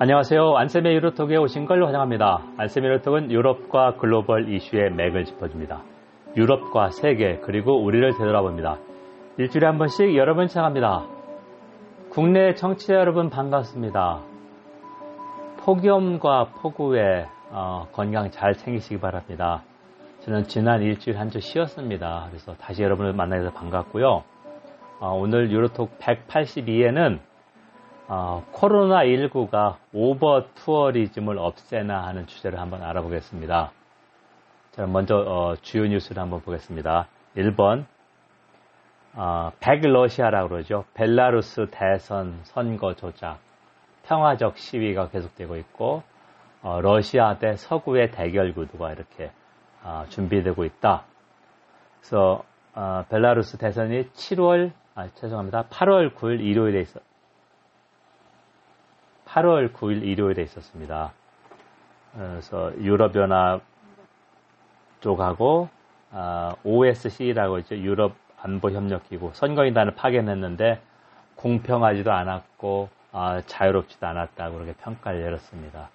안녕하세요. 안쌤의 유로톡에 오신 걸 환영합니다. 안쌤의 유로톡은 유럽과 글로벌 이슈의 맥을 짚어줍니다. 유럽과 세계 그리고 우리를 되돌아 봅니다. 일주일에 한 번씩 여러분 시작합니다. 국내 청취자 여러분 반갑습니다. 폭염과 폭우에 어, 건강 잘 챙기시기 바랍니다. 저는 지난 일주일 한 주 쉬었습니다. 그래서 다시 여러분을 만나서 반갑고요. 어, 오늘 유로톡 182회는 어, 코로나19가 overtourism을 없애나 하는 주제를 한번 알아보겠습니다. 자, 먼저 어, 주요 뉴스를 한번 보겠습니다. 1번 어, 백러시아라고 그러죠. 벨라루스 대선 선거 조작 평화적 시위가 계속되고 있고 어, 러시아 대 서구의 대결 구도가 이렇게 어, 준비되고 있다. 그래서 어, 벨라루스 대선이 7월 아, 죄송합니다. 8월 9일 일요일에 있어 8월 9일 일요일에 있었습니다. 그래서 유럽연합 쪽하고 아, OSC라고 있죠. 유럽 안보협력기구 선거인단을 파견했는데 공평하지도 않았고 아, 자유롭지도 않았다고 그렇게 평가를 내렸습니다.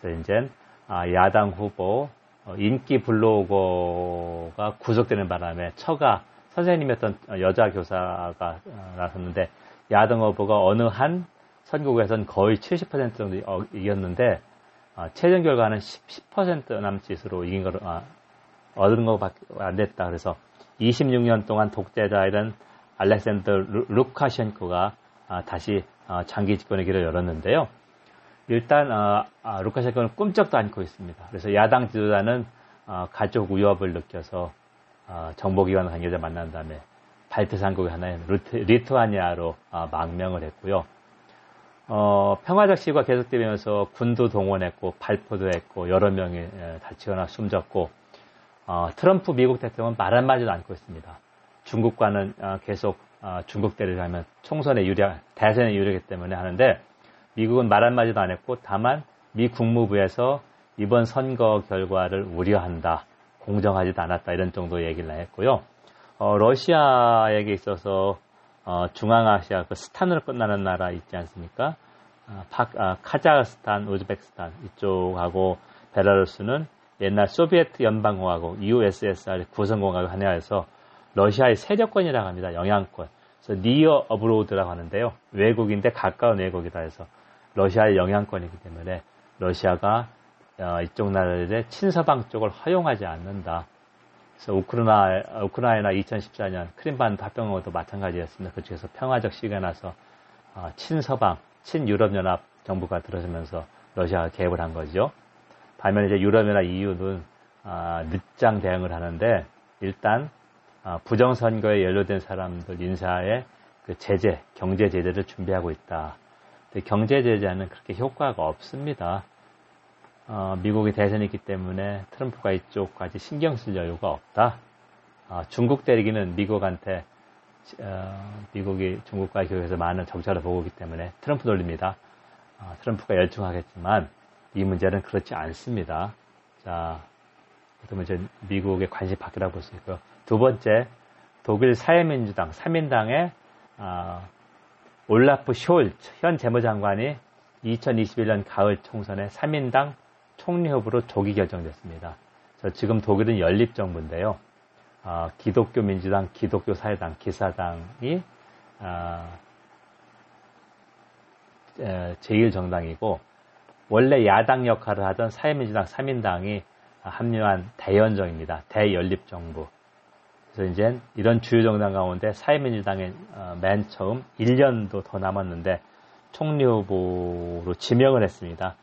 그래서 이제 아, 야당 후보 어, 인기 블로거가 구속되는 바람에 처가 선생님이었던 여자 교사가 어, 나섰는데 야당 후보가 어느 한 선거구에서는 거의 70% 정도 어, 이겼는데 어, 최종 결과는 10, 10% 남짓으로 이긴 거로 아, 얻은 것밖에 안 됐다. 그래서 26년 동안 독재자이던 알렉산더 루카셴코가 아, 다시 아, 장기 집권의 길을 열었는데요. 일단 아, 루카셴코는 꿈쩍도 않고 있습니다. 그래서 야당 지도자는 가족 위협을 느껴서 정보기관 관계자 만난 다음에 발트 삼국의 하나인 리투아니아로 망명을 했고요. 어, 평화적 시위가 계속되면서 군도 동원했고 발포도 했고 여러 명이 예, 다치거나 숨졌고 어, 트럼프 미국 대통령은 말 한마디도 않고 있습니다. 중국과는 어, 계속 어, 중국 대를 하면 총선에 유리한 대선에 유리하기 때문에 하는데 미국은 말 한마디도 안 했고 다만 미 국무부에서 이번 선거 결과를 우려한다. 공정하지도 않았다. 이런 정도 얘기를 했고요. 어, 러시아에게 있어서 어, 중앙아시아 그 스탄으로 끝나는 나라 있지 않습니까? 아, 파, 아, 카자흐스탄, 우즈베크스탄 이쪽하고 베라루스는 옛날 소비에트 연방공화국 USSR 구성공화국 하나여서 러시아의 세력권이라고 합니다. 영향권. 그래서 니어 어브로드라고 하는데요. 외국인데 가까운 외국이다 해서 러시아의 영향권이기 때문에 러시아가 어, 이쪽 나라들의 친서방 쪽을 허용하지 않는다. 그래서 우크라이나, 우크라이나 2014년 크림반 합병하고도 마찬가지였습니다. 그쪽에서 평화적 시기가 나서 어, 친서방, 친유럽연합 정부가 들어서면서 러시아가 개입을 한 거죠. 반면에 이제 유럽연합 EU는 어, 늦장 대응을 하는데 일단 어, 부정선거에 연루된 사람들 인사에 그 제재, 경제 제재를 준비하고 있다. 경제 제재는 그렇게 효과가 없습니다. 어, 미국이 대선이 있기 때문에 트럼프가 이쪽까지 신경 쓸 여유가 없다. 어, 중국 때리기는 미국한테 어, 미국이 중국과 교역에서 많은 정찰을 보고 있기 때문에 트럼프 돌립니다. 어, 트럼프가 열중하겠지만 이 문제는 그렇지 않습니다. 자, 그러면 이제 미국의 관심 밖이라고 볼 수 있고요. 두 번째, 독일 사회민주당 3인당의 어, 올라프 숄현 재무장관이 2021년 가을 총선에 3인당 총리 후보로 조기 결정됐습니다. 지금 독일은 연립정부인데요. 어, 기독교 민주당, 기독교 사회당, 기사당이 어, 제1정당이고 원래 야당 역할을 하던 사회민주당 3인당이 합류한 대연정입니다. 대연립정부. 그래서 이제 이런 주요 정당 가운데 사회민주당의 어, 맨 처음 1년도 더 남았는데 총리 후보로 지명을 했습니다.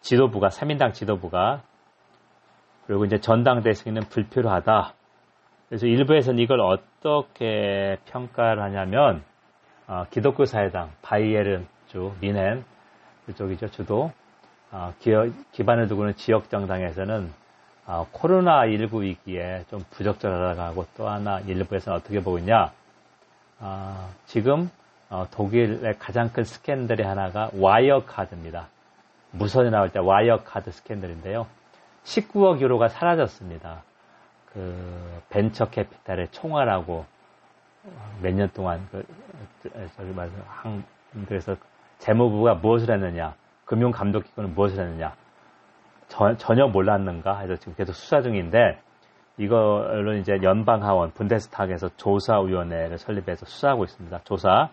지도부가 3인당 지도부가 그리고 이제 전당대 승인은 불필요하다. 그래서 일부에서는 이걸 어떻게 평가를 하냐면 어, 기독교 사회당 바이에른 주 뮌헨 그쪽이죠 주도 어, 기어, 기반을 두고는 지역 정당에서는 어, 코로나19 위기에 좀 부적절하다고 하고 또 하나 일부에서는 어떻게 보고 있냐 어, 지금 어, 독일의 가장 큰 스캔들의 하나가 Wirecard입니다. 뉴스에 나올 때 Wirecard 스캔들인데요. 19억 유로가 사라졌습니다. 그 벤처 캐피탈의 총괄하고 몇 년 동안 그 저기 말해서 한 그래서 재무부가 무엇을 했느냐 금융감독기관은 무엇을 했느냐? 저, 전혀 몰랐는가 해서 지금 계속 수사 중인데 이걸로 이제 연방하원 분데스탁에서 조사위원회를 설립해서 수사하고 있습니다. 조사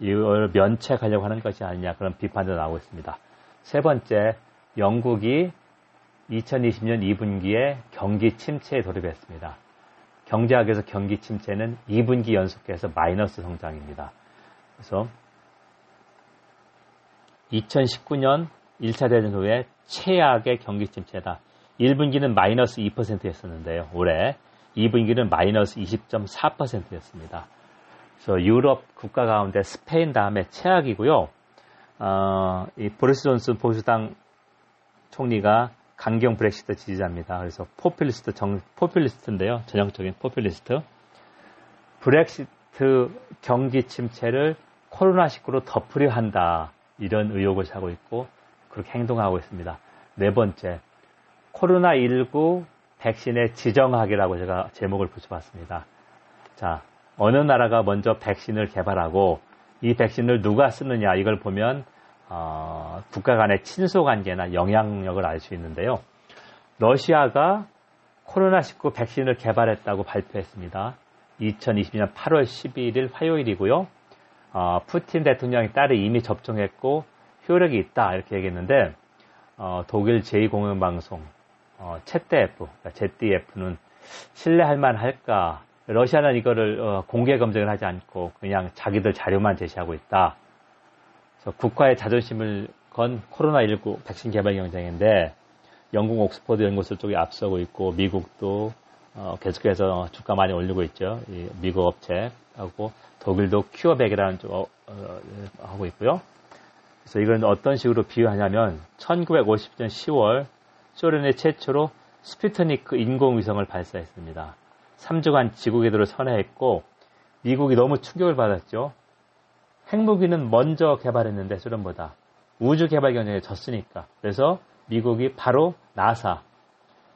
이걸 면책하려고 하는 것이 아니냐 그런 비판도 나오고 있습니다. 세 번째 영국이 2020년 2분기에 경기 침체에 돌입했습니다. 경제학에서 경기 침체는 2분기 연속해서 마이너스 성장입니다. 그래서 2019년 1차 대전 후에 최악의 경기 침체다. 1분기는 마이너스 2%였었는데요. 올해 2분기는 마이너스 20.4%였습니다. 그래서 유럽 국가 가운데 스페인 다음에 최악이고요. 어, 이 보리스 존슨 보수당 총리가 강경 브렉시트 지지자입니다. 그래서 포퓰리스트 정, 포퓰리스트인데요. 전형적인 포퓰리스트. 브렉시트 경기 침체를 코로나19로 덮으려 한다. 이런 의혹을 사고 있고 그렇게 행동하고 있습니다. 네 번째, 코로나19 백신의 지정학이라고 제가 제목을 붙여봤습니다. 자, 어느 나라가 먼저 백신을 개발하고 이 백신을 누가 쓰느냐 이걸 보면 어, 국가 간의 친소 관계나 영향력을 알 수 있는데요. 러시아가 코로나19 백신을 개발했다고 발표했습니다. 2020년 8월 11일 화요일이고요. 어, 푸틴 대통령이 딸이 이미 접종했고 효력이 있다 이렇게 얘기했는데 어, 독일 제2공영방송 어, ZDF, 그러니까 ZDF는 신뢰할 만할까? 러시아는 이거를 어, 공개 검증을 하지 않고 그냥 자기들 자료만 제시하고 있다. 그래서 국가의 자존심을 건 코로나19 백신 개발 경쟁인데 영국 옥스퍼드 연구소 쪽이 앞서고 있고 미국도 어, 계속해서 주가 많이 올리고 있죠. 미국 업체하고 독일도 큐어백이라는 쪽 어, 어, 하고 있고요. 그래서 이건 어떤 식으로 비유하냐면 1950년 10월 소련의 최초로 스피트니크 인공위성을 발사했습니다. 3주간 지구 궤도를 선회했고 미국이 너무 충격을 받았죠. 핵무기는 먼저 개발했는데 소련보다 우주 개발 경쟁에 졌으니까 그래서 미국이 바로 나사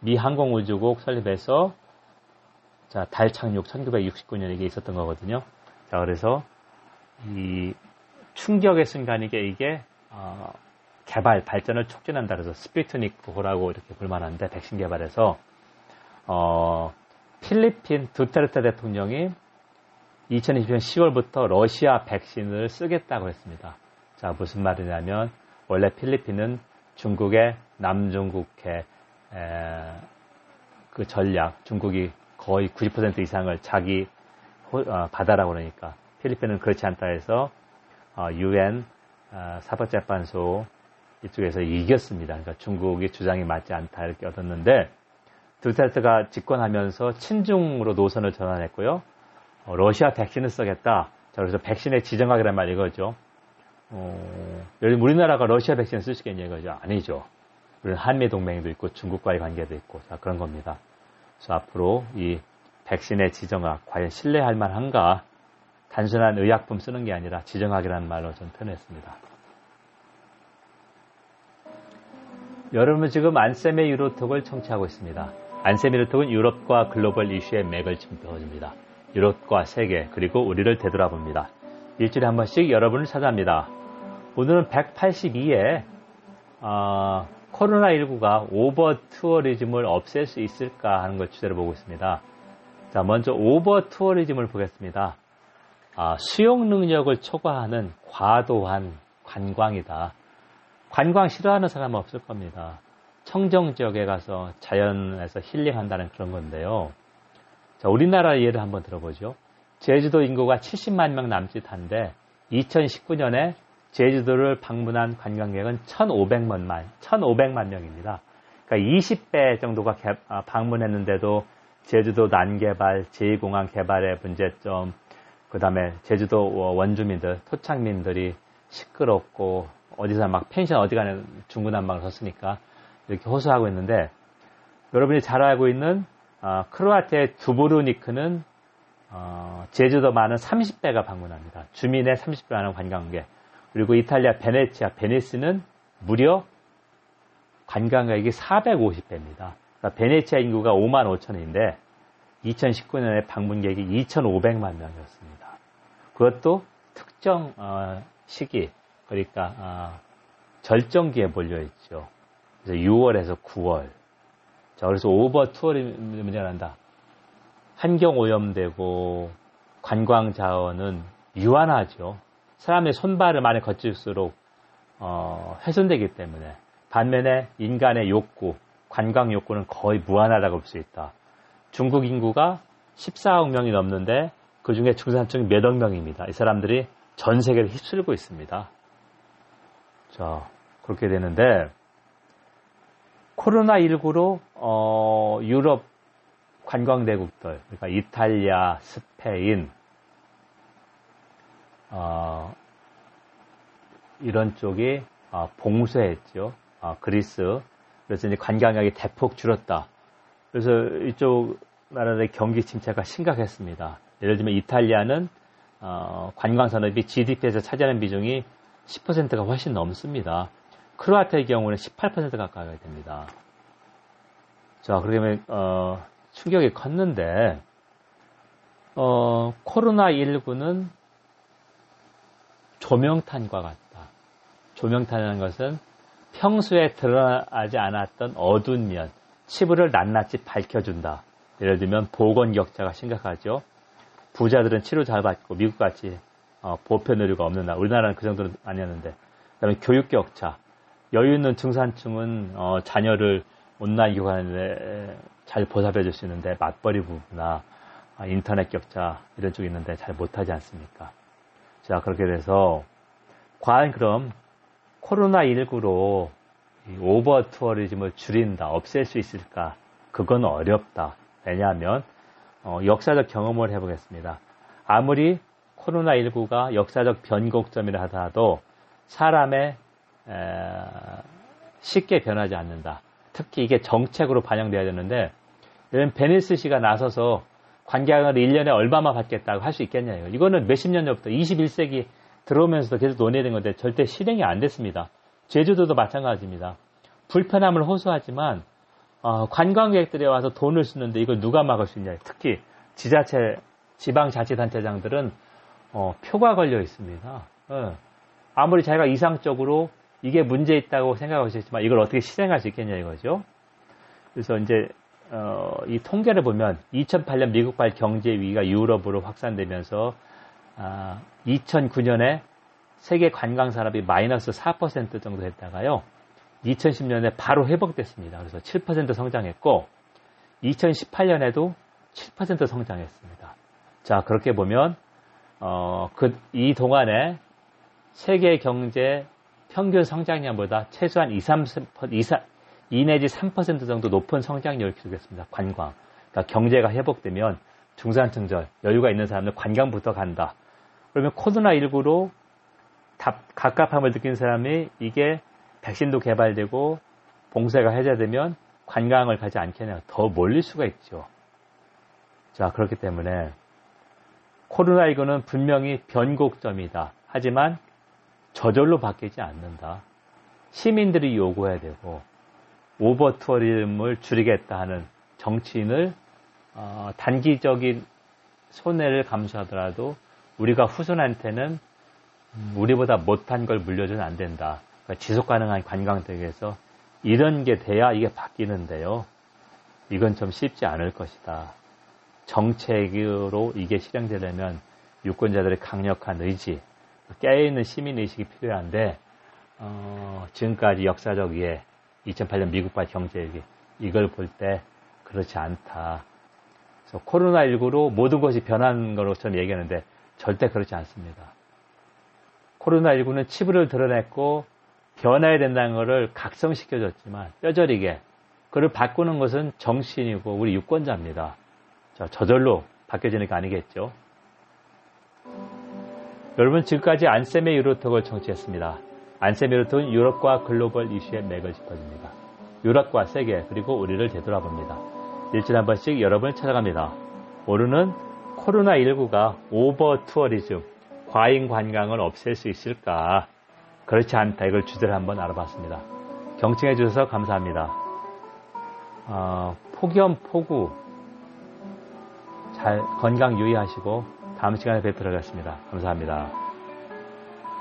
미 항공우주국 설립해서 자, 달 착륙 1969년에 이게 있었던 거거든요. 자, 그래서 이 충격의 순간이게 이게 어, 개발 발전을 촉진한다 그래서 스피트니크호라고 이렇게 불만한데 백신 개발에서 어, 필리핀 두테르테 대통령이 2020년 10월부터 러시아 백신을 쓰겠다고 했습니다. 자, 무슨 말이냐면 원래 필리핀은 중국의 남중국해 에, 그 전략, 중국이 거의 90% 이상을 자기 호, 어, 바다라고 그러니까 필리핀은 그렇지 않다 해서 어, 유엔 어, 사법재판소 이쪽에서 이겼습니다. 그러니까 중국이 주장이 맞지 않다 이렇게 얻었는데 두테르트가 집권하면서 친중으로 노선을 전환했고요. 어, 러시아 백신을 쓰겠다. 자, 그래서 백신의 지정학이란 말 이거죠. 어, 우리나라가 러시아 백신을 쓸 수 있겠냐 이거죠. 아니죠. 우리는 한미 동맹도 있고 중국과의 관계도 있고 자, 그런 겁니다. 그래서 앞으로 이 백신의 지정학 과연 신뢰할 만한가? 단순한 의약품 쓰는 게 아니라 지정학이라는 말로 좀 표현했습니다. 여러분은 지금 안쌤의 유로톡을 청취하고 있습니다. 유로톡은 유럽과 글로벌 이슈의 맥을 짚어줍니다. 유럽과 세계 그리고 우리를 되돌아봅니다. 일주일에 한 번씩 여러분을 찾아옵니다. 오늘은 182회 어, 코로나19가 overtourism을 없앨 수 있을까 하는 걸 주제로 보고 있습니다. 자, 먼저 overtourism을 보겠습니다. 아, 수용 능력을 초과하는 과도한 관광이다. 관광 싫어하는 사람은 없을 겁니다. 청정 지역에 가서 자연에서 힐링한다는 그런 건데요. 자, 우리나라 예를 한번 들어보죠. 제주도 인구가 70만 명 남짓한데 2019년에 제주도를 방문한 관광객은 1,500만, 1,500만 명입니다. 그러니까 20배 정도가 개, 아, 방문했는데도 제주도 난개발, 제2공항 개발의 문제점, 그 다음에 제주도 원주민들, 토착민들이 시끄럽고 어디서 막 펜션 어디 가는 중구난방을 섰으니까 이렇게 호소하고 있는데 여러분이 잘 알고 있는 어, 크로아티아의 두브루니크는 어, 제주도만은 30배가 방문합니다. 주민의 30배 하는 관광객. 그리고 이탈리아 베네치아, 베네스는 무려 관광객이 450배입니다. 그러니까 베네치아 인구가 5만 5천인데 2019년에 방문객이 2,500만 명이었습니다. 그것도 특정 어, 시기, 그러니까 어, 절정기에 몰려있죠. 그래서 6월에서 9월. 자, 그래서 오버 투어리즘이 문제가 난다. 환경 오염되고 관광 자원은 유한하죠. 사람의 손발을 많이 거칠수록 어, 훼손되기 때문에 반면에 인간의 욕구, 관광 욕구는 거의 무한하다고 볼 수 있다. 중국 인구가 14억 명이 넘는데 그 중에 중산층이 몇억 명입니다. 이 사람들이 전 세계를 휩쓸고 있습니다. 자, 그렇게 되는데 코로나19로 어, 유럽 관광대국들, 그러니까 이탈리아, 스페인, 어, 이런 쪽이 어, 봉쇄했죠. 어, 그리스. 그래서 이제 관광객이 대폭 줄었다. 그래서 이쪽 나라의 경기 침체가 심각했습니다. 예를 들면 이탈리아는 어, 관광산업이 GDP에서 차지하는 비중이 10%가 훨씬 넘습니다. 크로아티아의 경우는 18% 가까이 됩니다. 자, 그러면 어, 충격이 컸는데 어, 코로나19는 조명탄과 같다. 조명탄이라는 것은 평소에 드러나지 않았던 어두운 면, 치부를 낱낱이 밝혀준다. 예를 들면 보건 격차가 심각하죠. 부자들은 치료 잘 받고 미국같이 어, 보편 의료가 없는 나라. 우리나라는 그 정도는 아니었는데. 그다음에 교육 격차. 여유 있는 중산층은 어, 자녀를 온라인 교육하는데 잘 보살펴 있는데 맞벌이 부부나 아, 인터넷 격차 이런 쪽이 있는데 잘 못하지 않습니까? 자 그렇게 돼서 과연 그럼 코로나 19로 오버 투어리즘을 줄인다, 없앨 수 있을까? 그건 어렵다. 왜냐하면 어, 역사적 경험을 해보겠습니다. 아무리 코로나 19가 역사적 변곡점이라 하더라도 사람의 에, 쉽게 변하지 않는다. 특히 이게 정책으로 반영돼야 되는데 이런 베니스 시가 나서서 관광객을 1년에 얼마만 받겠다고 할 수 있겠냐 이거. 이거는 몇십 년 전부터 21세기 들어오면서도 계속 논의된 건데 절대 실행이 안 됐습니다. 제주도도 마찬가지입니다. 불편함을 호소하지만 어, 관광객들이 와서 돈을 쓰는데 이걸 누가 막을 수 있냐. 특히 지자체, 지방자치단체장들은 어, 표가 걸려 있습니다. 어. 아무리 자기가 이상적으로 이게 문제 있다고 생각하고 있지만 이걸 어떻게 실행할 수 있겠냐 이거죠. 그래서 이제 어, 이 통계를 보면 2008년 미국발 경제 위기가 유럽으로 확산되면서 아, 2009년에 세계 관광 산업이 마이너스 4% 정도 했다가요. 2010년에 바로 회복됐습니다. 그래서 7% 성장했고 2018년에도 7% 성장했습니다. 자 그렇게 보면 어, 그, 이 동안에 세계 경제 평균 성장량보다 최소한 2, 3, 2, 2 내지 3% 정도 높은 성장률을 기록했습니다. 관광. 그러니까 경제가 회복되면 중산층절, 여유가 있는 사람들 관광부터 간다. 그러면 코로나19로 답, 갑갑함을 느낀 사람이 이게 백신도 개발되고 봉쇄가 해제되면 관광을 가지 않겠냐. 더 몰릴 수가 있죠. 자, 그렇기 때문에 코로나19는 분명히 변곡점이다. 하지만 저절로 바뀌지 않는다. 시민들이 요구해야 되고 오버 투어리즘을 줄이겠다 하는 정치인을 어, 단기적인 손해를 감수하더라도 우리가 후손한테는 우리보다 못한 걸 물려주면 안 된다. 그러니까 지속 가능한 관광객에서 이런 게 돼야 이게 바뀌는데요. 이건 좀 쉽지 않을 것이다. 정책으로 이게 실행되려면 유권자들의 강력한 의지, 깨어있는 시민의식이 필요한데, 어, 지금까지 역사적 위에 2008년 미국과 경제위기, 이걸 볼 때 그렇지 않다. 그래서 코로나19로 모든 것이 변한 거로 저는 얘기하는데 절대 그렇지 않습니다. 코로나19는 치부를 드러냈고 변해야 된다는 것을 각성시켜줬지만 뼈저리게 그를 바꾸는 것은 정신이고 우리 유권자입니다. 자, 저절로 바뀌어지는 게 아니겠죠. 여러분 지금까지 안쌤의 유로톡을 청취했습니다. 안쌤의 유로톡은 유럽과 글로벌 이슈의 맥을 짚어줍니다. 유럽과 세계 그리고 우리를 되돌아봅니다. 일주일에 한 번씩 여러분을 찾아갑니다. 오늘은 코로나19가 오버 투어리즘, 과잉 관광을 없앨 수 있을까? 그렇지 않다. 이걸 주제를 한번 알아봤습니다. 경청해 주셔서 감사합니다. 어, 폭염, 폭우, 잘 건강 유의하시고 다음 시간에 뵙도록 하겠습니다. 감사합니다.